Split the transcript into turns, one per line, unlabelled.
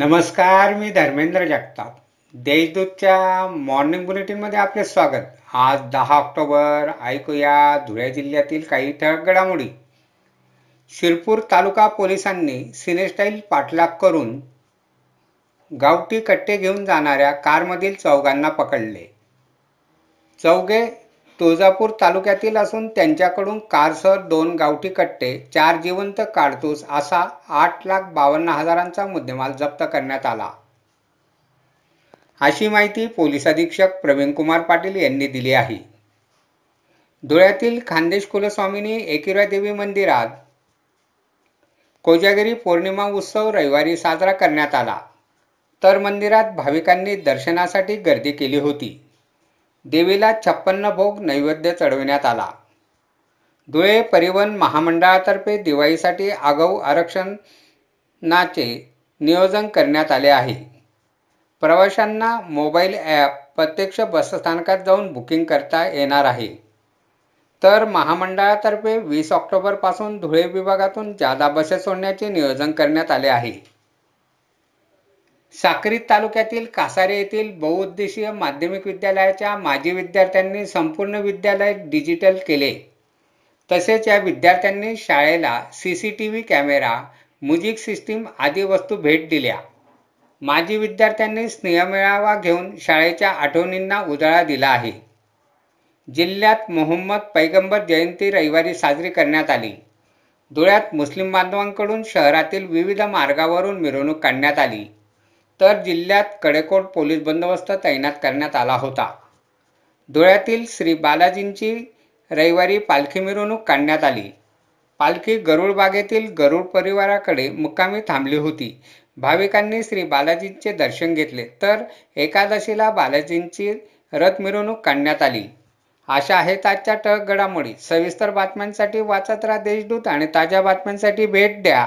नमस्कार मी धर्मेंद्र जगताप. देशदूतच्या मॉर्निंग बुलेटिनमध्ये आपले स्वागत. आज दहा ऑक्टोबर ऐकूया धुळे जिल्ह्यातील काही ठळक घडामोडी. शिरपूर तालुका पोलिसांनी सिनेस्टाईल पाठलाग करून गावठी कट्टे घेऊन जाणाऱ्या कारमधील चौघांना पकडले. चौघे तुळजापूर तालुक्यातील असून त्यांच्याकडून कारसह दोन गावठी कट्टे चार जिवंत काडतूस असा आठ लाख बावन्न हजारांचा मुद्देमाल जप्त करण्यात आला. अशी माहिती पोलीस अधीक्षक प्रवीणकुमार पाटील यांनी दिली आहे. धुळ्यातील खानदेश कुलस्वामिनी एकिरा देवी मंदिरात कोजागिरी पौर्णिमा उत्सव रविवारी साजरा करण्यात आला. तर मंदिरात भाविकांनी दर्शनासाठी गर्दी केली होती. देवीला छप्पन्न भोग नैवेद्य चढविण्यात आला. धुळे परिवहन महामंडळातर्फे दिवाळीसाठी आगाऊ आरक्षणाचे नियोजन करण्यात आले आहे. प्रवाशांना मोबाईल ॲप प्रत्यक्ष बसस्थानकात जाऊन बुकिंग करता येणार आहे. तर महामंडळातर्फे वीस ऑक्टोबरपासून धुळे विभागातून जादा बसेस सोडण्याचे नियोजन करण्यात आले आहे. साक्री तालुक्यातील कासारे येथील बहुउद्देशीय माध्यमिक विद्यालयाच्या माजी विद्यार्थ्यांनी संपूर्ण विद्यालय डिजिटल केले. तसेच या विद्यार्थ्यांनी शाळेला C C T V camera music system आदी वस्तू भेट दिल्या. माजी विद्यार्थ्यांनी स्नेहमेळावा घेऊन शाळेच्या आठवणींना उजाळा दिला आहे. जिल्ह्यात मोहम्मद पैगंबर जयंती रविवारी साजरी करण्यात आली. धुळ्यात मुस्लिम बांधवांकडून शहरातील विविध मार्गावरून मिरवणूक काढण्यात आली. तर जिल्ह्यात कडेकोट पोलीस बंदोबस्त तैनात करण्यात आला होता. धुळ्यातील श्री बालाजींची रविवारी पालखी मिरवणूक काढण्यात आली. पालखी गरुड बागेतील गरुड परिवाराकडे मुक्कामी थांबली होती. भाविकांनी श्री बालाजींचे दर्शन घेतले. तर एकादशीला बालाजींची रथ मिरवणूक काढण्यात आली. अशा आहेत आजच्या टक घडामोडी. सविस्तर बातम्यांसाठी वाचत राहा देशदूत आणि ताज्या बातम्यांसाठी भेट द्या.